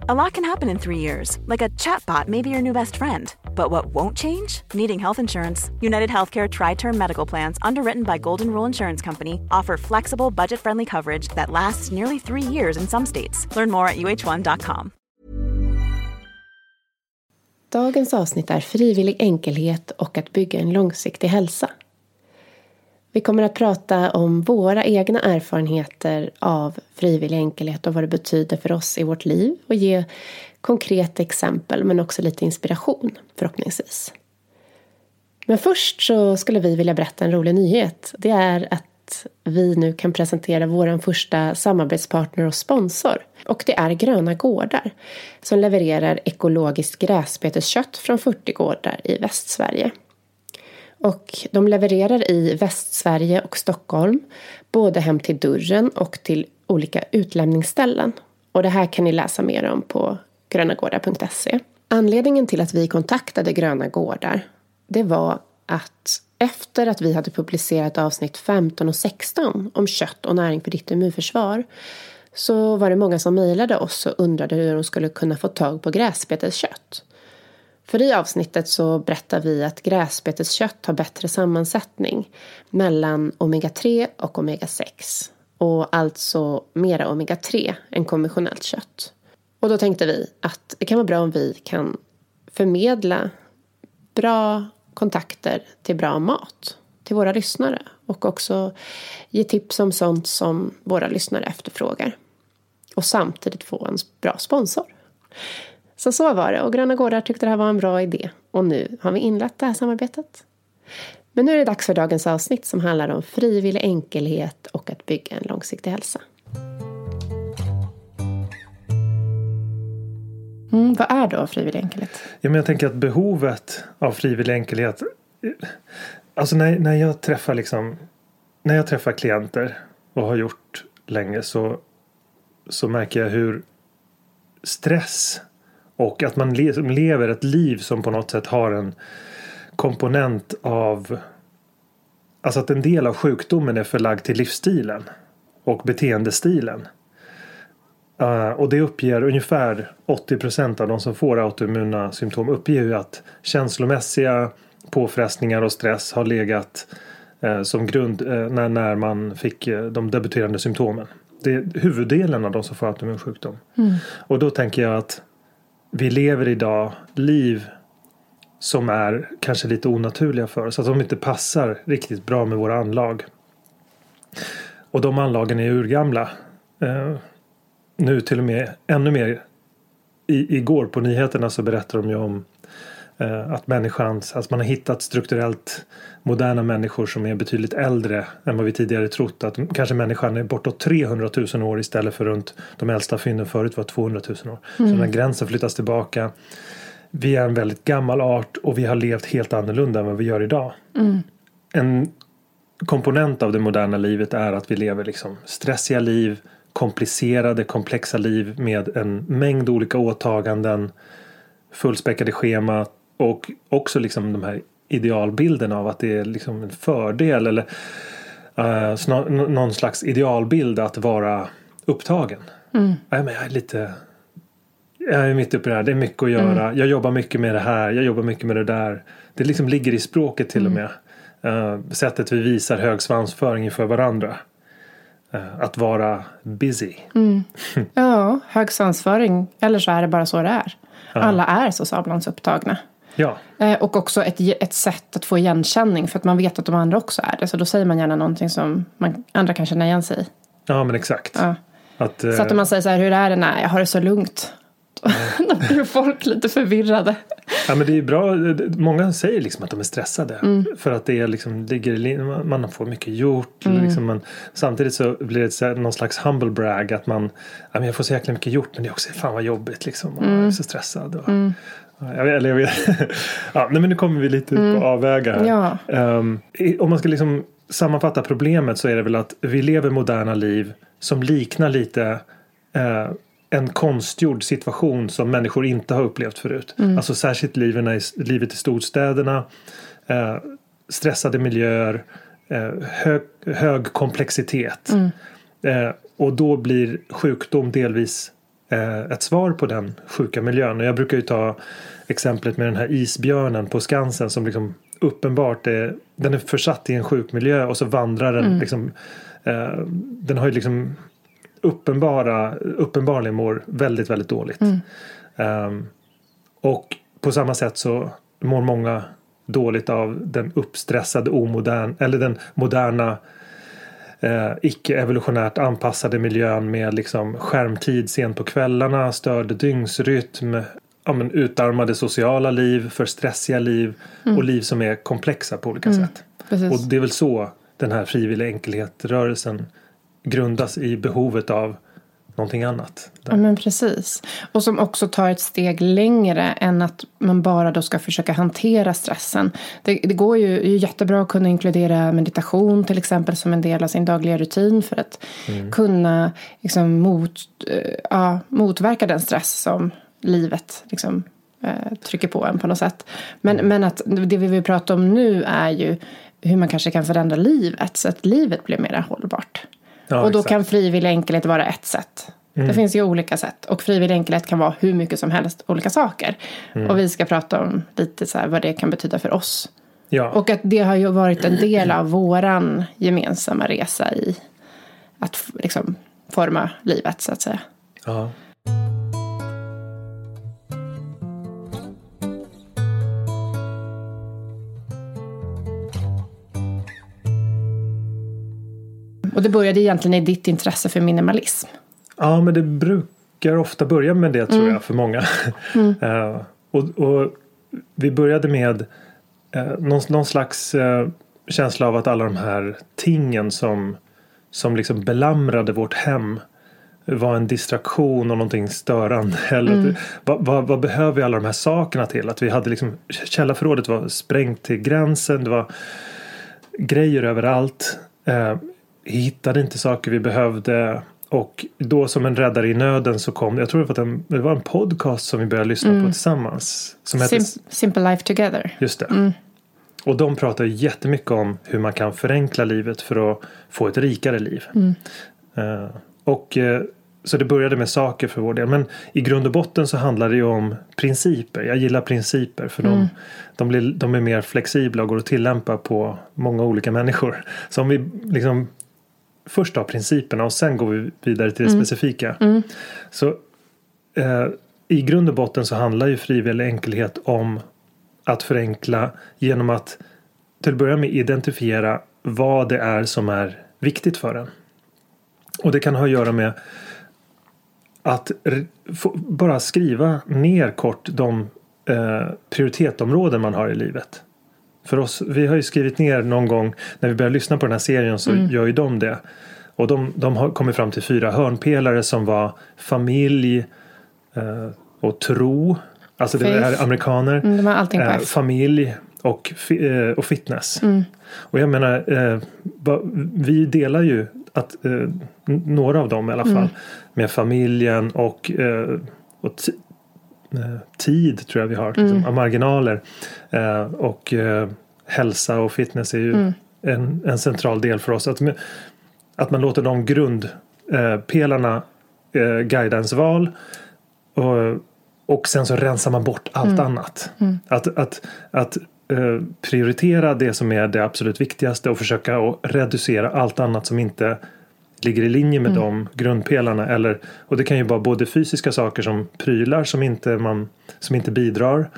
A lot can happen in three years, like a chatbot may be your new best friend. But what won't change? Needing health insurance. United Healthcare Tri Term Medical Plans, underwritten by Golden Rule Insurance Company, offer flexible, budget friendly coverage that lasts nearly three years in some states. Learn more at uh1.com. Dagens avsnitt är frivillig enkelhet och att bygga en långsiktig hälsa. Vi kommer att prata om våra egna erfarenheter av frivillig enkelhet och vad det betyder för oss i vårt liv och ge konkreta exempel men också lite inspiration förhoppningsvis. Men först så skulle vi vilja berätta en rolig nyhet. Det är att vi nu kan presentera vår första samarbetspartner och sponsor. Och det är Gröna Gårdar som levererar ekologiskt gräsbeteskött från 40 gårdar i Västsverige. Och de levererar i Västsverige och Stockholm, både hem till dörren och till olika utlämningsställen. Och det här kan ni läsa mer om på grönagårdar.se. Anledningen till att vi kontaktade Gröna Gårdar, det var att efter att vi hade publicerat avsnitt 15 och 16 om kött och näring för ditt immunförsvar så var det många som mejlade oss och undrade hur de skulle kunna få tag på gräsbeteskött. För i avsnittet så berättar vi att gräsbeteskött har bättre sammansättning mellan omega-3 och omega-6 och alltså mera omega-3 än konventionellt kött. Och då tänkte vi att det kan vara bra om vi kan förmedla bra kontakter till bra mat till våra lyssnare och också ge tips om sånt som våra lyssnare efterfrågar. Och samtidigt få en bra sponsor. Så så var det och Gröna Gårdar tyckte det här var en bra idé och nu har vi inlett det här samarbetet. Men nu är det dags för dagens avsnitt som handlar om frivillig enkelhet och att bygga en långsiktig hälsa. Mm, vad är då frivillig enkelhet? Ja, men jag tänker att behovet av frivillig enkelhet. Alltså när, när jag träffar liksom. När jag träffar klienter och har gjort länge så. Så märker jag hur stress och att man lever ett liv som på något sätt har en komponent av Alltså att en del av sjukdomen är förlagd till livsstilen och beteendestilen. Uh, och det uppger ungefär 80 procent av de som får autoimmuna symptom uppger ju att känslomässiga påfrestningar och stress har legat uh, som grund uh, när, när man fick de debuterande symptomen. Det är huvuddelen av de som får autoimmun sjukdom. Mm. Och då tänker jag att vi lever idag liv som är kanske lite onaturliga för oss. Att de inte passar riktigt bra med våra anlag. Och de anlagen är urgamla. Eh, nu till och med ännu mer. I, igår på nyheterna så berättade de ju om att människans, alltså man har hittat strukturellt moderna människor som är betydligt äldre än vad vi tidigare trott. Att kanske människan är bortåt 300 000 år istället för runt de äldsta fynden förut var 200 000 år. Mm. Så den gränsen flyttas tillbaka vi är en väldigt gammal art och vi har levt helt annorlunda än vad vi gör idag. Mm. En komponent av det moderna livet är att vi lever liksom stressiga liv, komplicerade, komplexa liv med en mängd olika åtaganden, fullspäckade schema och också liksom de här idealbilderna av att det är liksom en fördel eller uh, någon slags idealbild att vara upptagen. Mm. Ja, men jag är lite jag är mitt uppe i det här. Det är mycket att göra. Mm. Jag jobbar mycket med det här. Jag jobbar mycket med det där. Det liksom ligger i språket till mm. och med. Uh, sättet vi visar hög svansföring inför varandra. Uh, att vara busy. Mm. Ja, hög svansföring. Eller så är det bara så det är. Alla är så sablans upptagna. Ja. Uh, och också ett, ett sätt att få igenkänning. För att man vet att de andra också är det. Så då säger man gärna någonting som man, andra kan känna igen sig i. Ja, men exakt. Ja. Att, så att om man säger så här, hur är det? Nej, jag har det så lugnt. Då blir folk lite förvirrade. Ja men det är bra. Många säger liksom att de är stressade. Mm. För att det är liksom, ligger, man får mycket gjort. Mm. Liksom man, samtidigt så blir det någon slags humble brag. Att man, ja, men jag får så jäkla mycket gjort men det är också fan vad jobbigt liksom. Mm. Jag är så stressad. Och, Jag eller jag vet. ja, nej, men nu kommer vi lite mm. på avvägar. Ja. Um, om man ska liksom sammanfatta problemet så är det väl att vi lever moderna liv som liknar lite uh, en konstgjord situation som människor inte har upplevt förut. Mm. Alltså särskilt i, livet i storstäderna. Eh, stressade miljöer. Eh, hög, hög, komplexitet. Mm. Eh, och då blir sjukdom delvis ett svar på den sjuka miljön. Och jag brukar ju ta exemplet med den här isbjörnen på Skansen som liksom uppenbart är, den är försatt i en sjuk miljö och så vandrar den mm. liksom eh, den har ju liksom uppenbara, uppenbarligen mår väldigt, väldigt dåligt. Mm. Um, och på samma sätt så mår många dåligt av den uppstressade omodern eller den moderna eh, icke-evolutionärt anpassade miljön med liksom skärmtid sent på kvällarna, störd dygnsrytm, ja, men utarmade sociala liv, för stressiga liv mm. och liv som är komplexa på olika mm. sätt. Precis. Och det är väl så den här frivilliga enkelhet-rörelsen grundas i behovet av någonting annat. Ja men precis. Och som också tar ett steg längre än att man bara då ska försöka hantera stressen. Det, det går ju, det är jättebra att kunna inkludera meditation till exempel som en del av sin dagliga rutin för att mm. kunna liksom, mot, eh, ja, motverka den stress som livet liksom, eh, trycker på en på något sätt. Men, mm. men att det vi vill prata om nu är ju hur man kanske kan förändra livet så att livet blir mer hållbart. Ja, och då exakt. kan frivillig enkelhet vara ett sätt. Mm. Det finns ju olika sätt. Och frivillig enkelhet kan vara hur mycket som helst olika saker. Mm. Och vi ska prata om lite så vad det kan betyda för oss. Ja. Och att det har ju varit en del av våran gemensamma resa i att liksom forma livet så att säga. Ja. Och det började egentligen i ditt intresse för minimalism. Ja, men det brukar ofta börja med det tror jag för många. Eh, och, och vi började med uh, någon, någon slags uh, känsla av att alla de här tingen som, som liksom belamrade vårt hem var en distraktion och någonting störande. Eller mm. vad, vad, vad, behöver vi alla de här sakerna till? Att vi hade liksom källarförrådet var sprängt till gränsen. Det var grejer överallt. Eh, hittade inte saker vi behövde. Och då som en räddare i nöden så kom, jag tror det var en, det var en podcast som vi började lyssna mm. på tillsammans. Som Sim hette, Simple Life Together. Just det. Mm. Och de pratar jättemycket om hur man kan förenkla livet för att få ett rikare liv. Mm. Uh, och uh, så det började med saker för vår del. Men i grund och botten så handlar det ju om principer. Jag gillar principer för mm. de, de, blir, de är mer flexibla och går att tillämpa på många olika människor. Så om vi liksom först har principerna och sen går vi vidare till det mm. specifika. Mm. Så eh, i grund och botten så handlar ju frivillig enkelhet om att förenkla genom att till att börja med identifiera vad det är som är viktigt för en. Och det kan ha att göra med att bara skriva ner kort de eh, prioriteritområden man har i livet. För oss, vi har ju skrivit ner någon gång när vi började lyssna på den här serien så mm. gör ju de det. Och de, de har kommit fram till fyra hörnpelare som var familj eh, och tro. Alltså Faith. det är amerikaner. Mm, de har allting på eh, familj och, eh, och fitness. Mm. Och jag menar, eh, vi delar ju att, eh, några av dem i alla fall. Mm. Med familjen och, eh, och tid tror jag vi har. Liksom, mm. marginaler. Eh, och eh, hälsa och fitness är ju mm. en, en central del för oss. Att, att man låter de grundpelarna eh, guida ens val. Och, och sen så rensar man bort allt mm. annat. Mm. Att, att, att Eh, prioritera det som är det absolut viktigaste och försöka att reducera allt annat som inte ligger i linje med mm. de grundpelarna. Eller, och det kan ju vara både fysiska saker som prylar som inte, man, som inte bidrar.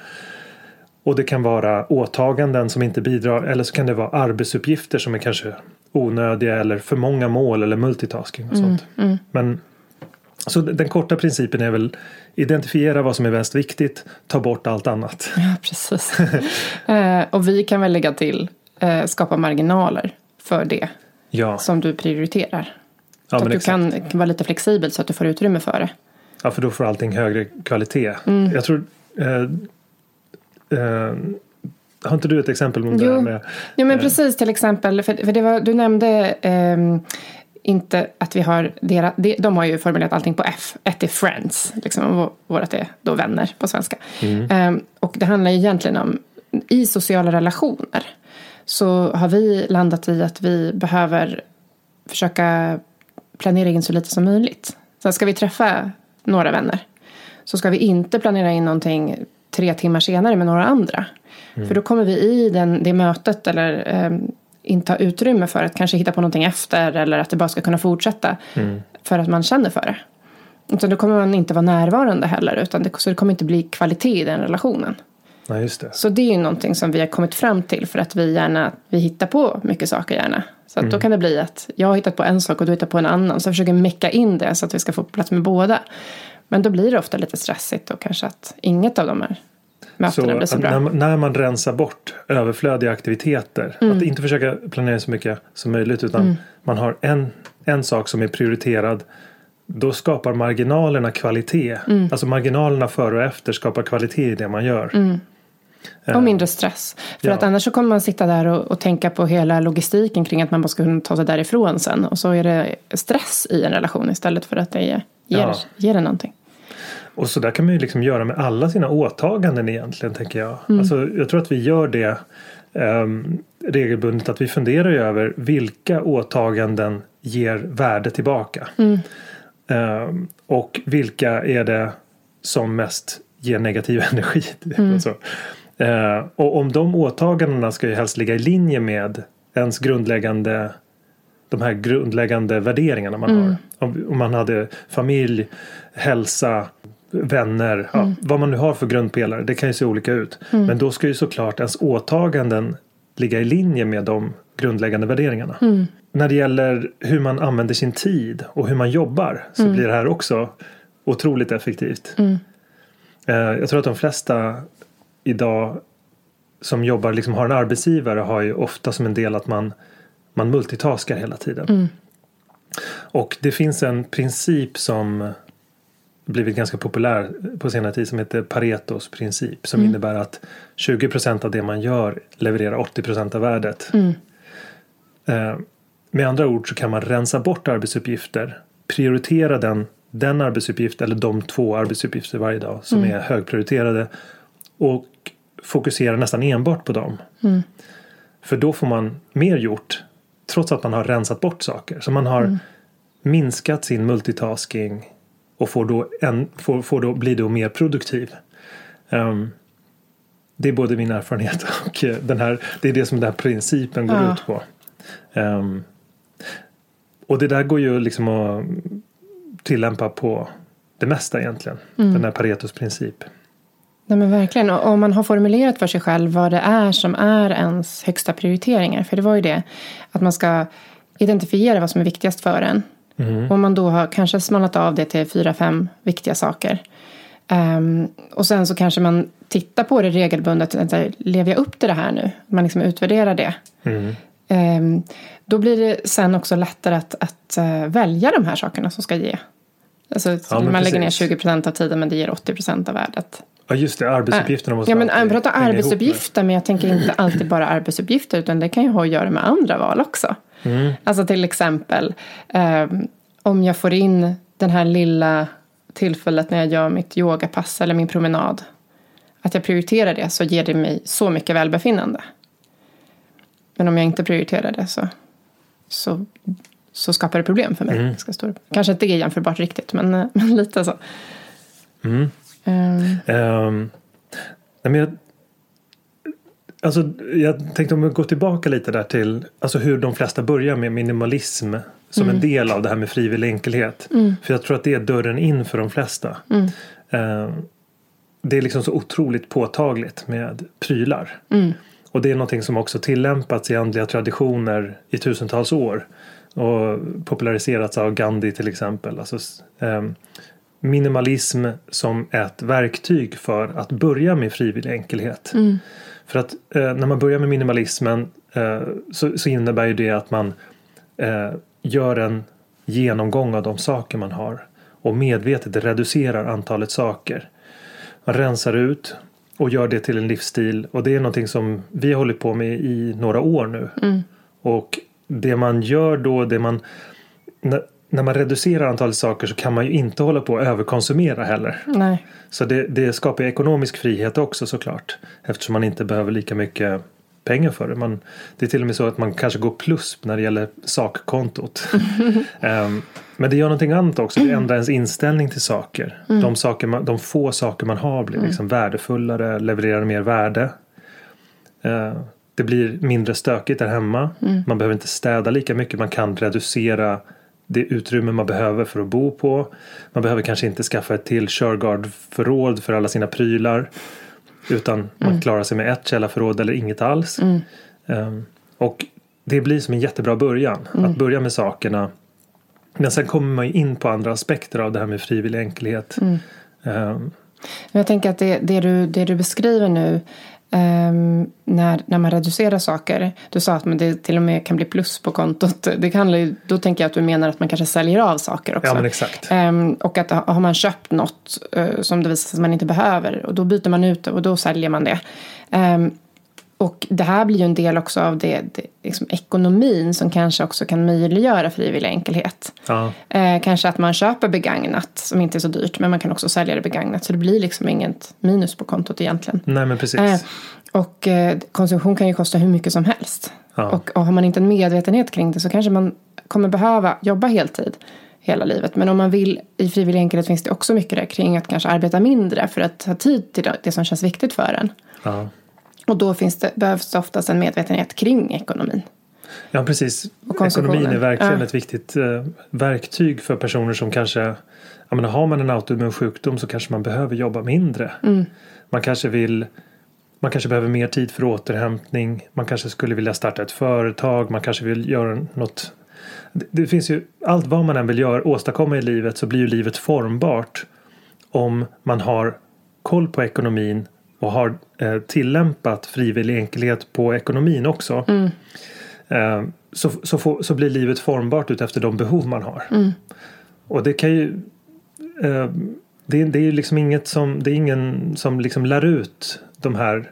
Och det kan vara åtaganden som inte bidrar. Eller så kan det vara arbetsuppgifter som är kanske onödiga eller för många mål eller multitasking och mm, sånt. Mm. Men så den korta principen är väl identifiera vad som är mest viktigt, ta bort allt annat. Ja, precis. eh, och vi kan väl lägga till eh, skapa marginaler för det ja. som du prioriterar. Ja, så att du kan, kan vara lite flexibel så att du får utrymme för det. Ja, för då får allting högre kvalitet. Mm. Jag tror eh, eh har inte du ett exempel? Med jo, med, jo men eh, precis till exempel. För, för det var, du nämnde eh, inte att vi har deras, de har ju formulerat allting på F. Ett är Friends, liksom, och vårt är då vänner på svenska. Mm. Um, och det handlar ju egentligen om, i sociala relationer så har vi landat i att vi behöver försöka planera in så lite som möjligt. Så ska vi träffa några vänner så ska vi inte planera in någonting tre timmar senare med några andra. Mm. För då kommer vi i den, det mötet eller um, inte ha utrymme för att kanske hitta på någonting efter eller att det bara ska kunna fortsätta. Mm. För att man känner för det. Utan då kommer man inte vara närvarande heller. Utan det, så det kommer inte bli kvalitet i den relationen. Just det. Så det är ju någonting som vi har kommit fram till för att vi gärna vi hittar på mycket saker gärna. Så mm. då kan det bli att jag har hittat på en sak och du hittar på en annan. Så jag försöker mecka in det så att vi ska få plats med båda. Men då blir det ofta lite stressigt och kanske att inget av dem är mötena blir så bra. När, när, man rensar bort överflödiga aktiviteter. Mm. Att inte försöka planera så mycket som möjligt utan mm. man har en, en sak som är prioriterad. Då skapar marginalerna kvalitet. Mm. Alltså marginalerna före och efter skapar kvalitet i det man gör. Mm. Och eh, mindre stress. För ja. att annars så kommer man sitta där och, och, tänka på hela logistiken kring att man bara ska kunna ta sig därifrån sen. Och så är det stress i en relation istället för att det ger, ja. ger det någonting. Och så där kan man ju liksom göra med alla sina åtaganden egentligen tänker jag. Mm. Alltså, jag tror att vi gör det um, regelbundet att vi funderar över vilka åtaganden ger värde tillbaka. Mm. Um, och vilka är det som mest ger negativ energi. Mm. Alltså. Uh, och om de åtagandena ska ju helst ligga i linje med ens grundläggande de här grundläggande värderingarna man mm. har. Om, om man hade familj, hälsa, vänner, ja, mm. vad man nu har för grundpelare. Det kan ju se olika ut. Mm. Men då ska ju såklart ens åtaganden ligga i linje med de grundläggande värderingarna. När det gäller hur man använder sin tid och hur man jobbar så blir det här också otroligt effektivt. Eh, Jag tror att de flesta idag som jobbar, liksom har en arbetsgivare har ju ofta som en del att man, man multitaskar hela tiden. Och det finns en princip som blivit ganska populär på senare tid som heter Paretos princip. Som innebär att 20% av det man gör levererar 80% av värdet. Eh, med andra ord så kan man rensa bort arbetsuppgifter. Prioritera den, den arbetsuppgift eller de två arbetsuppgifter varje dag som är högprioriterade. Och fokusera nästan enbart på dem. För då får man mer gjort trots att man har rensat bort saker. Så man har minskat sin multitasking och får då, en, får, får då bli då mer produktiv. Ehm, det är både min erfarenhet och eh, den här, det är det som den här principen går Ja. ut på. Ehm, och det där går ju liksom att tillämpa på det mesta egentligen. Den här Paretos princip. Nej men verkligen. Och om man har formulerat för sig själv vad det är som är ens högsta prioriteringar. För det var ju det. Att man ska identifiera vad som är viktigast för en. Och om man då har kanske smallat av det till fyra, fem viktiga saker. Ehm, och sen så kanske man tittar på det regelbundet. att, Lever jag upp till det här nu? Man liksom utvärderar det. Ehm, då blir det sen också lättare att, att eh, välja de här sakerna som ska ge. Alltså, Ja, man lägger ner precis. 20 procent av tiden men det ger 80 procent av värdet. Ja just det, arbetsuppgifterna måste Ja, men jag pratar arbetsuppgifter, men jag tänker inte alltid bara arbetsuppgifter, utan det kan ju ha att göra med andra val också. Alltså till exempel, ehm, om jag får in den här lilla tillfället när jag gör mitt yogapass eller min promenad. Att jag prioriterar det så ger det mig så mycket välbefinnande. Men om jag inte prioriterar det så, så, så skapar det problem för mig. Ska stå, kanske inte är jämförbart riktigt, men, eh, men lite så. Ehm, nej, men jag, alltså, jag tänkte om vi går tillbaka lite där till alltså hur de flesta börjar med minimalism som en del av det här med frivillig enkelhet. För jag tror att det är dörren in för de flesta. Ehm, det är liksom så otroligt påtagligt med prylar. Och det är någonting som också tillämpats i andliga traditioner i tusentals år. Och populariserats av Gandhi till exempel. Alltså, ehm, minimalism som ett verktyg för att börja med frivillig enkelhet. För att eh, när man börjar med minimalismen eh, så, så innebär ju det att man eh, gör en genomgång av de saker man har och medvetet reducerar antalet saker. Man rensar ut och gör det till en livsstil och det är någonting som vi har hållit på med i några år nu. Och det man gör då, det man när, man reducerar antalet saker så kan man ju inte hålla på att överkonsumera heller. nej. Så det, det skapar ekonomisk frihet också såklart. Eftersom man inte behöver lika mycket pengar för det. Man, det är till och med så att man kanske går plus när det gäller sakkontot. Ehm, men det gör någonting annat också. Det ändrar ens inställning till saker. De, saker man, de få saker man har blir liksom värdefullare, levererar mer värde. Eh, det blir mindre stökigt där hemma. Man behöver inte städa lika mycket. Man kan reducera det utrymme man behöver för att bo på. Man behöver kanske inte skaffa ett till Shurgard-förråd för alla sina prylar. Utan man klarar sig med ett källarförråd eller inget alls. Ehm, och det blir som en jättebra början. Att börja med sakerna. Men sen kommer man ju in på andra aspekter av det här med frivillig enkelhet. Men Jag tänker att det, det, du, det du beskriver nu ehm, när, när man reducerar saker. Du sa att man det till och med kan bli plus på kontot. Det kan, då tänker jag att du menar att man kanske säljer av saker också. ja men exakt. Ehm, och att har man köpt något eh, som det visar sig att man inte behöver och då byter man ut det och då säljer man det. Ehm, och det här blir ju en del också av det, det liksom ekonomin som kanske också kan möjliggöra frivillig enkelhet. Ja. Eh, kanske att man köper begagnat som inte är så dyrt men man kan också sälja det begagnat så det blir liksom inget minus på kontot egentligen. Nej men precis. Eh, och eh, konsumtion kan ju kosta hur mycket som helst. Ja. Och, och har man inte en medvetenhet kring det så kanske man kommer behöva jobba heltid hela livet. Men om man vill i frivillig enkelhet finns det också mycket där kring att kanske arbeta mindre för att ha tid till det- som känns viktigt för en. Ja. Och då finns det, behövs det oftast en medvetenhet kring ekonomin. Ja precis. Ekonomin är verkligen Ja. ett viktigt eh, verktyg för personer som kanske jag menar, Har man en autoimmun sjukdom så kanske man behöver jobba mindre. Mm. Man kanske vill man kanske behöver mer tid för återhämtning. Man kanske skulle vilja starta ett företag. Man kanske vill göra något. Det, det finns ju allt vad man än vill göra, åstadkomma i livet så blir ju livet formbart om man har koll på ekonomin och har eh, tillämpat frivillig enkelhet på ekonomin också. Mm. Eh, så, så, får, så blir livet formbart utefter de behov man har. Mm. Och det kan ju eh, det, det är ju liksom inget som, det är ingen som liksom lär ut de här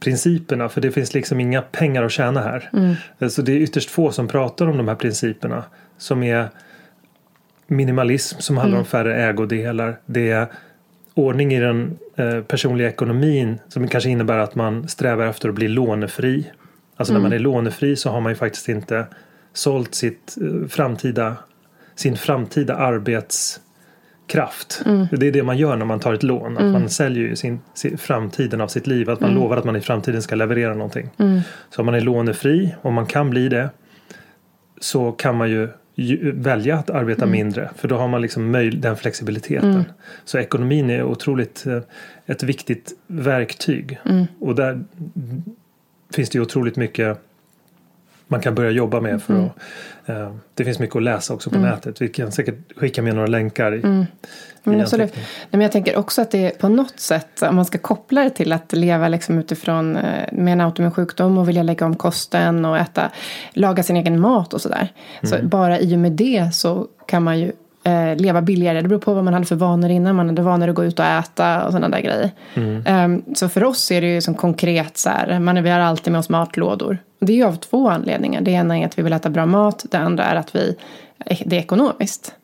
principerna för det finns liksom inga pengar att tjäna här. Mm. Så det är ytterst få som pratar om de här principerna som är minimalism som handlar Mm. om färre ägodelar. Det är ordning i den eh, personliga ekonomin som kanske innebär att man strävar efter att bli lånefri. Alltså Mm. när man är lånefri så har man ju faktiskt inte sålt sitt eh, framtida, sin framtida arbetskraft. Mm. Det är det man gör när man tar ett lån. Att Man säljer ju sin, sin, framtiden av sitt liv. Att man lovar att man i framtiden ska leverera någonting. Mm. Så om man är lånefri och man kan bli det så kan man ju välja att arbeta Mm. mindre för då har man liksom den flexibiliteten. Så ekonomin är otroligt eh, ett viktigt verktyg Mm. och där finns det ju otroligt mycket man kan börja jobba med för Mm. att eh, det finns mycket att läsa också på nätet. Vi kan säkert skicka med några länkar i, Mm. Men absolut. Nej, men jag tänker också att det är på något sätt, om man ska koppla det till att leva liksom utifrån eh, med en autoimmun sjukdom och vilja lägga om kosten och äta, laga sin egen mat och sådär. Så bara i och med det så kan man ju eh, leva billigare. Det beror på vad man hade för vanor innan. Man hade vanor att gå ut och äta och sådana där grejer. Ehm, så för oss är det ju som konkret så här, man, vi har alltid med oss matlådor. Och det är ju av två anledningar. Det ena är att vi vill äta bra mat. Det andra är att vi, det är ekonomiskt.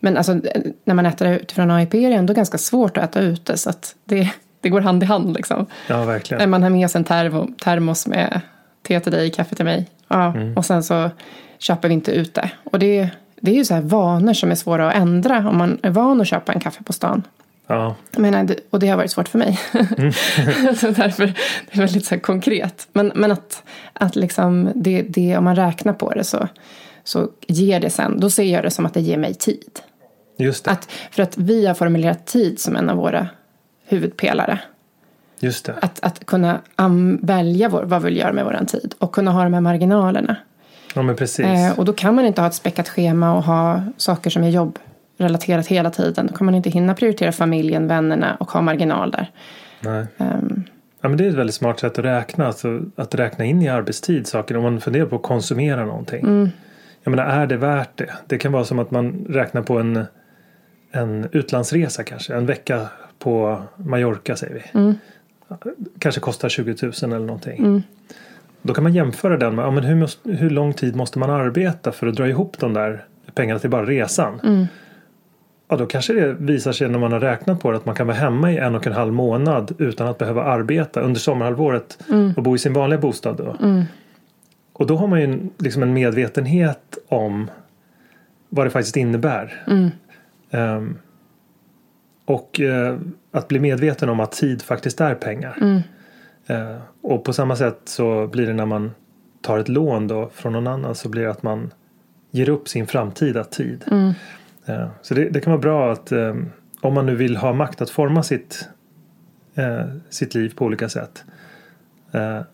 Men alltså, när man äter utifrån AIP är det ändå ganska svårt att äta ute. Så att det, det går hand i hand liksom. Ja, verkligen. Man har med sig en termo, termos med te till dig, kaffe till mig. Ja, Och sen så köper vi inte ute. Och det, det är ju så här vanor som är svåra att ändra om man är van att köpa en kaffe på stan. Ja, Jag menar, och det har varit svårt för mig. så därför det är väldigt så konkret. Men, men att, att liksom det, det, om man räknar på det så, så ger det sen, då ser jag det som att det ger mig tid. just det. Att, för att vi har formulerat tid som en av våra huvudpelare. Just det. Att, att kunna am, välja vår, vad vi vill göra med vår tid och kunna ha de här marginalerna. Ja, men precis. Eh, och då kan man inte ha ett späckat schema och ha saker som är jobbrelaterat hela tiden. Då kan man inte hinna prioritera familjen, vännerna och ha marginal där. Nej. Ehm, Ja, men det är ett väldigt smart sätt att räkna. Alltså, att räkna in i arbetstid saker. Om man funderar på att konsumera någonting. Mm. Jag menar, är det värt det? Det kan vara som att man räknar på en, en utlandsresa kanske. En vecka på Mallorca säger vi. Mm. Kanske kostar 20 000 eller någonting. Då kan man jämföra den med ja, men hur, måste, hur lång tid måste man arbeta för att dra ihop de där pengarna till bara resan. Mm. Ja, då kanske det visar sig när man har räknat på det att man kan vara hemma i en och en halv månad utan att behöva arbeta under sommarhalvåret och bo i sin vanliga bostad. Då. Och då har man ju en, liksom en medvetenhet om vad det faktiskt innebär. Ehm, och eh, att bli medveten om att tid faktiskt är pengar. Eh, och på samma sätt så blir det när man tar ett lån då från någon annan så blir det att man ger upp sin framtida tid. Eh, så det, det kan vara bra att eh, om man nu vill ha makt att forma sitt, sitt liv på olika sätt.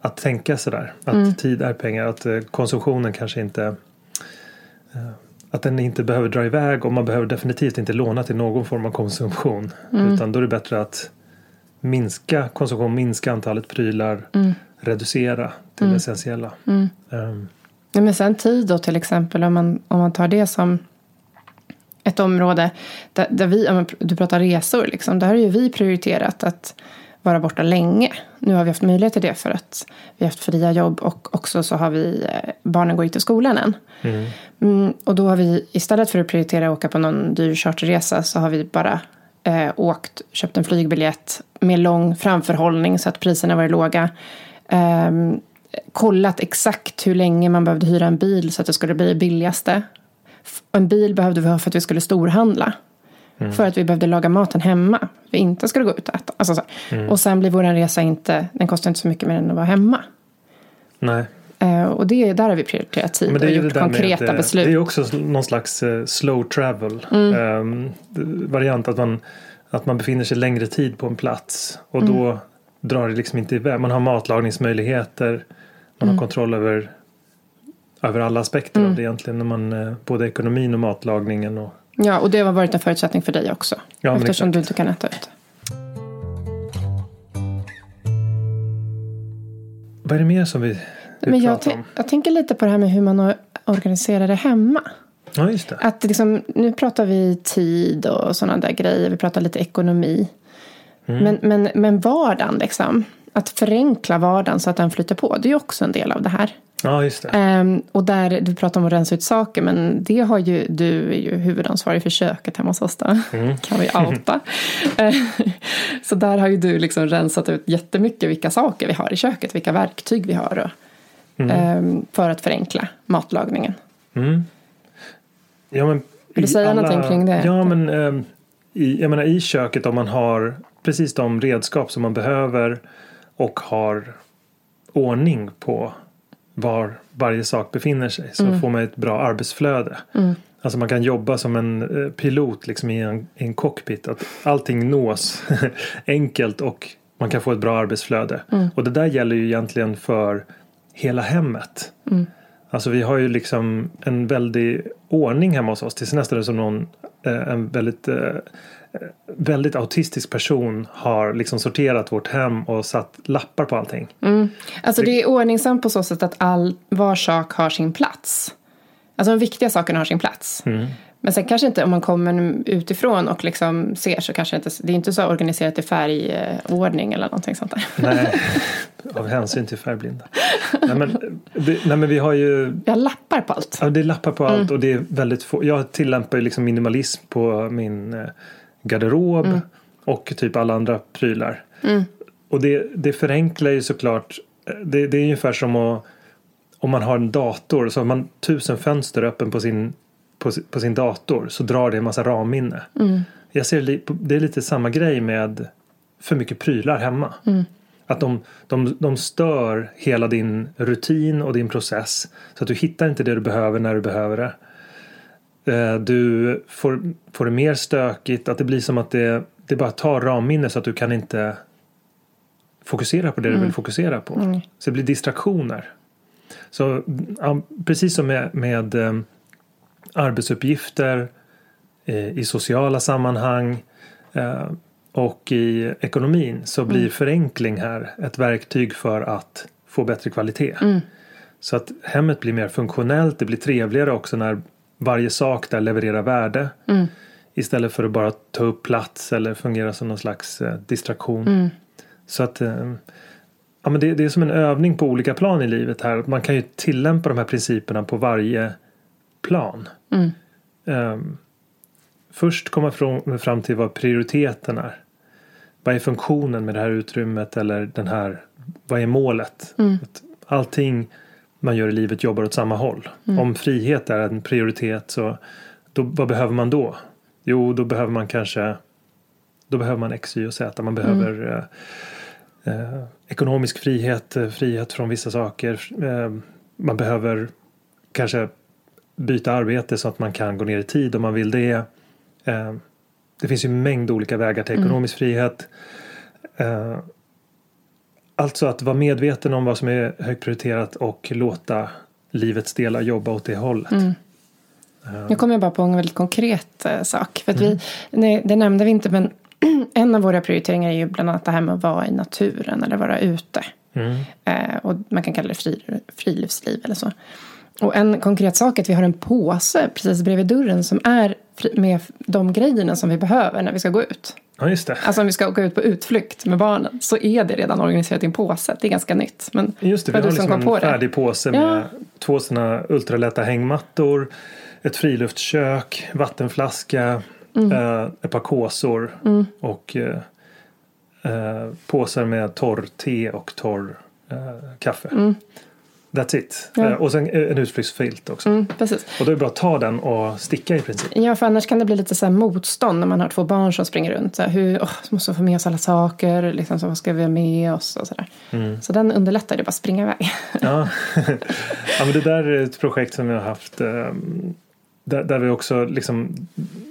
Att tänka sådär. Att tid är pengar. Att konsumtionen kanske inte att den inte behöver dra iväg och man behöver definitivt inte låna till någon form av konsumtion. Utan då är det bättre att minska konsumtion, minska antalet prylar, reducera till det essentiella. Ehm, Ja, men sen tid då till exempel, om man, om man tar det som ett område där, där vi, om du pratar resor, liksom, där har ju vi prioriterat att vara borta länge. Nu har vi haft möjlighet till det för att vi har haft fria jobb och också så har vi, eh, barnen går inte i skolan än. Mm, och då har vi istället för att prioritera att åka på någon dyr charterresa så har vi bara eh, åkt, köpt en flygbiljett med lång framförhållning så att priserna var låga. Ehm, kollat exakt hur länge man behövde hyra en bil så att det skulle bli billigaste. En bil behövde vi ha för att vi skulle storhandla. För att vi behövde laga maten hemma. Vi inte skulle gå ut och äta. Alltså så. Och sen blir vår resa inte, den kostar inte så mycket mer än att vara hemma. nej. Eh, och det, där har vi prioriterat tid Men det och gjort det konkreta eh, beslut. Det är också någon slags eh, slow travel Mm. ehm, variant. Att man, att man befinner sig längre tid på en plats. Och Mm. då drar det liksom inte iväg. Man har matlagningsmöjligheter. Man har kontroll över, över alla aspekter av det egentligen. När man, eh, både ekonomin och matlagningen. Och, Ja, och det har varit en förutsättning för dig också. Ja, eftersom du inte kan äta ute. vad är det mer som vi Men jag, jag tänker lite på det här med hur man or- organiserar det hemma. Ja, just det. Att liksom, nu pratar vi tid och sådana där grejer. Vi pratar lite ekonomi. Mm. Men, men, men vardagen, liksom. Att förenkla vardagen så att den flyter på. Det är ju också en del av det här. Ja, just det. Ehm, och där, du pratar om att rensa ut saker. Men det har ju, du är ju huvudansvarig för köket hemma hos oss då. Mm. Kan vi outa. Eh, så där har ju du liksom rensat ut jättemycket vilka saker vi har i köket. Vilka verktyg vi har. Och, Mm. ehm, för att förenkla matlagningen. Ja, men Vill du säga någonting kring det? Ja, men ehm, i, jag menar, i köket om man har precis de redskap som man behöver och har ordning på var varje sak befinner sig så Mm. får man ett bra arbetsflöde. Alltså man kan jobba som en eh, pilot liksom i en, i en cockpit. Att allting nås enkelt och man kan få ett bra arbetsflöde. Mm. Och det där gäller ju egentligen för hela hemmet. Mm. Alltså vi har ju liksom en väldig ordning hemma hos oss. Det är nästan som någon, eh, en väldigt, eh, väldigt autistisk person har liksom sorterat vårt hem och satt lappar på allting. Alltså det är ordningsamt på så sätt att all, var sak har sin plats. Alltså de viktiga sakerna har sin plats. Men sen kanske inte om man kommer utifrån och liksom ser så kanske inte, det är inte så organiserat i färgordning eller någonting sånt där. Nej, av hänsyn till färgblinda. Nej men, det, nej men vi har ju Vi har lappar på allt. Ja, det är lappar på allt och det är väldigt få. Jag tillämpar ju liksom minimalism på min eh, garderob och typ alla andra prylar. Och det, det förenklar ju såklart. eh, Det, det är ungefär som att om man har en dator så har man tusen fönster öppen på sin, på, på sin dator så drar det en massa ramminne. Jag ser li, det är lite samma grej med för mycket prylar hemma. Att de, de, de stör hela din rutin och din process. Så att du hittar inte det du behöver när du behöver det. Eh, Du får, får det mer stökigt. Att det blir som att det, det bara tar ramminne så att du kan inte fokusera på det du vill fokusera på. Så det blir distraktioner. Så ja, precis som med, med eh, arbetsuppgifter eh, i sociala sammanhang eh, och i ekonomin så blir förenkling här ett verktyg för att få bättre kvalitet. Så att hemmet blir mer funktionellt, det blir trevligare också när varje sak där levererar värde. Istället för att bara ta upp plats eller fungera som någon slags eh, distraktion. Så att ja, men det, det är som en övning på olika plan i livet här. Man kan ju tillämpa de här principerna på varje plan. Ehm, först komma fram, fram till vad prioriteten är. Vad är funktionen med det här utrymmet eller den här, vad är målet? Att allting man gör i livet jobbar åt samma håll. Om frihet är en prioritet så då, vad behöver man då? Jo, då behöver man kanske då behöver man X, Y och Z. Man behöver eh, eh, ekonomisk frihet, eh, frihet från vissa saker. Eh, man behöver kanske byta arbete så att man kan gå ner i tid om man vill det. Eh, det finns ju en mängd olika vägar till ekonomisk frihet. Eh, alltså att vara medveten om vad som är högt prioriterat och låta livets delar jobba åt det hållet. Nu kommer jag bara på en väldigt konkret eh, sak. För att vi, nej, det nämnde vi inte men en av våra prioriteringar är ju bland annat det här med att vara i naturen eller vara ute. Eh, och man kan kalla det fri, friluftsliv eller så. Och en konkret sak är att vi har en påse precis bredvid dörren som är med de grejerna som vi behöver när vi ska gå ut. Ja, just det. Alltså om vi ska åka ut på utflykt med barnen så är det redan organiserat i en påse. Det är ganska nytt. Men Just det, vi har liksom på en det? färdig påse Ja. med två sådana ultralätta hängmattor, ett friluftskök, vattenflaska, Mm. eh, ett par kåsor och eh, eh, påsar med torr te och torr eh, kaffe. That's it. Mm. Ja. Eh, och sen en utflyktsfilt också. Mm, precis. Och då är det bra att ta den och sticka i princip. Ja, för annars kan det bli lite så här motstånd när man har två barn som springer runt. Så här, hur, så måste vi få med oss alla saker, liksom, så vad ska vi ha med oss och sådär. Så den underlättar, det bara att springa iväg. Ja. ja, men det där är ett projekt som jag har haft. eh, Där, där vi också liksom.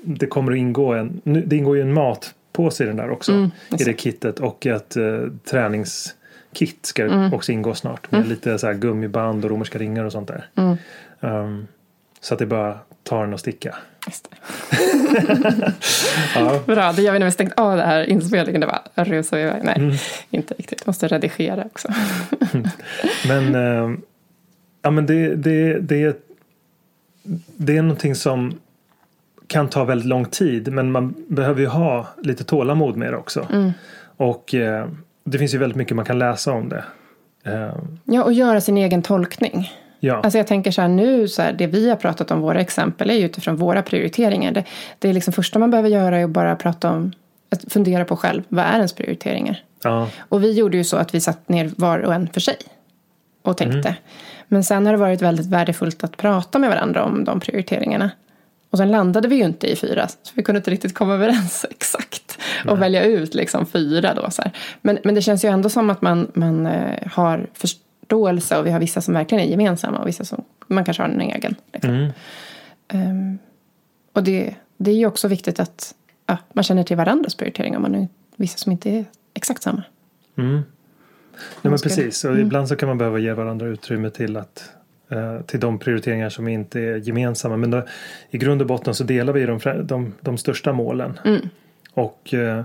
Det kommer att ingå en. Det ingår ju en mat. träningspåse i den där också. Mm, I det kittet och ett eh, träningskit ska Mm. också ingå snart. Med lite så här gummiband och romerska ringar och sånt där. Mm. Um, så att det bara tar en och sticka. Just. Ja. Bra, det gör vi när vi stängt av det här inspelningen. Det bara rusar iväg. Nej, Mm. inte riktigt. Måste redigera också. Men, eh, ja, men det, det, det, det är någonting som kan ta väldigt lång tid. Men man behöver ju ha lite tålamod med det också. Mm. Och eh, det finns ju väldigt mycket man kan läsa om det. Eh, Ja, och göra sin egen tolkning. ja, Alltså jag tänker så här nu, så här, det vi har pratat om, våra exempel, är ju utifrån våra prioriteringar. Det, det är liksom första man behöver göra är att bara prata om, att fundera på själv, vad är ens prioriteringar? ja, Och vi gjorde ju så att vi satt ner var och en för sig och tänkte. Men sen har det varit väldigt värdefullt att prata med varandra om de prioriteringarna. Och sen landade vi ju inte i fyra, så vi kunde inte riktigt komma överens exakt. Och välja ut liksom fyra då. Så här. Men, men det känns ju ändå som att man, man eh, har förståelse och vi har vissa som verkligen är gemensamma och vissa som man kanske har en egen. Liksom. Mm. Ehm, och det, det är ju också viktigt att ja, man känner till varandras prioriteringar. Man är vissa som inte är exakt samma. Mm. Ja, men precis, och ibland så kan man behöva ge varandra utrymme till att till de prioriteringar som inte är gemensamma. Men då, i grund och botten så delar vi de, de, de största målen. Och eh,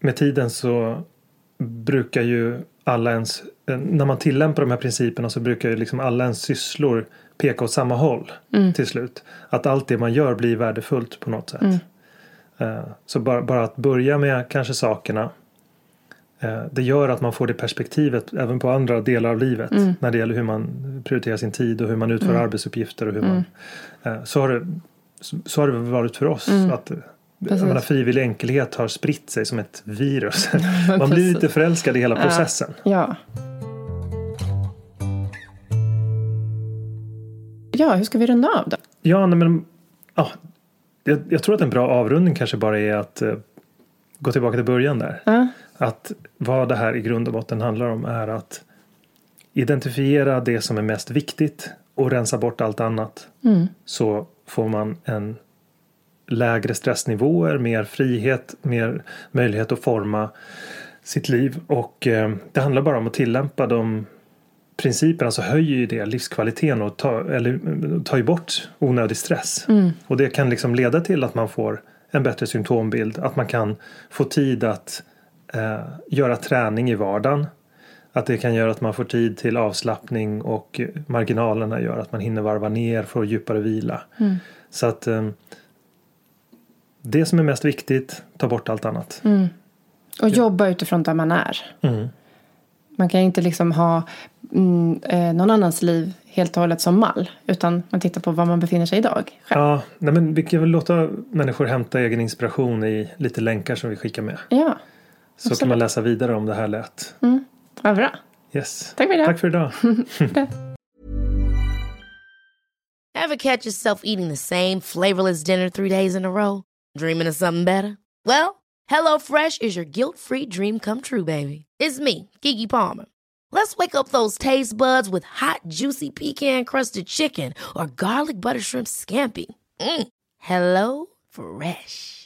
med tiden så brukar ju alla ens, eh, när man tillämpar de här principerna så brukar ju liksom alla ens sysslor peka åt samma håll till slut. Att allt det man gör blir värdefullt på något sätt. Eh, Så bara, bara att börja med kanske sakerna eh, det gör att man får det perspektivet även på andra delar av livet. När det gäller hur man prioriterar sin tid och hur man utför arbetsuppgifter. Och hur man, eh, så, har det, så, har det varit för oss. Att, eh, jag menar, frivillig enkelhet har spritt sig som ett virus. man blir lite förälskad i hela processen. Ja. Ja, hur ska vi runda av då? Ja, nej, men ja, jag, jag tror att en bra avrundning kanske bara är att eh, gå tillbaka till början där. Att vad det här i grund och botten handlar om är att identifiera det som är mest viktigt och rensa bort allt annat. Så får man en lägre stressnivåer, mer frihet, mer möjlighet att forma sitt liv. Och eh, det handlar bara om att tillämpa de principerna så höjer ju det livskvaliteten och tar, eller, tar ju bort onödig stress. Och det kan liksom leda till att man får en bättre symptombild. Att man kan få tid att eh, göra träning i vardagen. Att det kan göra att man får tid till avslappning och marginalerna gör att man hinner varva ner för att djupare vila. Så att eh, det som är mest viktigt, ta bort allt annat. Och jobba utifrån där man är. Mm. Man kan inte liksom ha mm, eh, någon annans liv helt och hållet som mall. Utan man tittar på var man befinner sig idag. Själv. Ja, nej men vi kan väl låta människor hämta egen inspiration i lite länkar som vi skickar med. Ja, Så kan man läsa vidare om det här lät. vad bra. Yes. Tack för idag. Tack för idag. Ever catch yourself eating the same flavorless dinner three days in a row? Dreaming of something better? Well, HelloFresh is your guilt-free dream come true, baby. It's me, Kiki Palmer. Let's wake up those taste buds with hot, juicy pecan-crusted chicken or garlic butter shrimp scampi. Mm. Hello Fresh.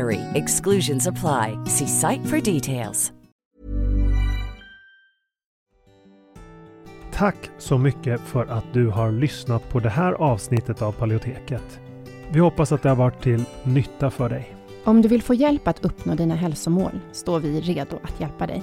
BUTTERY. Exclusions apply. See site for details. Tack så mycket för att du har lyssnat på det här avsnittet av Paleoteket. Vi hoppas att det har varit till nytta för dig. Om du vill få hjälp att uppnå dina hälsomål står vi redo att hjälpa dig.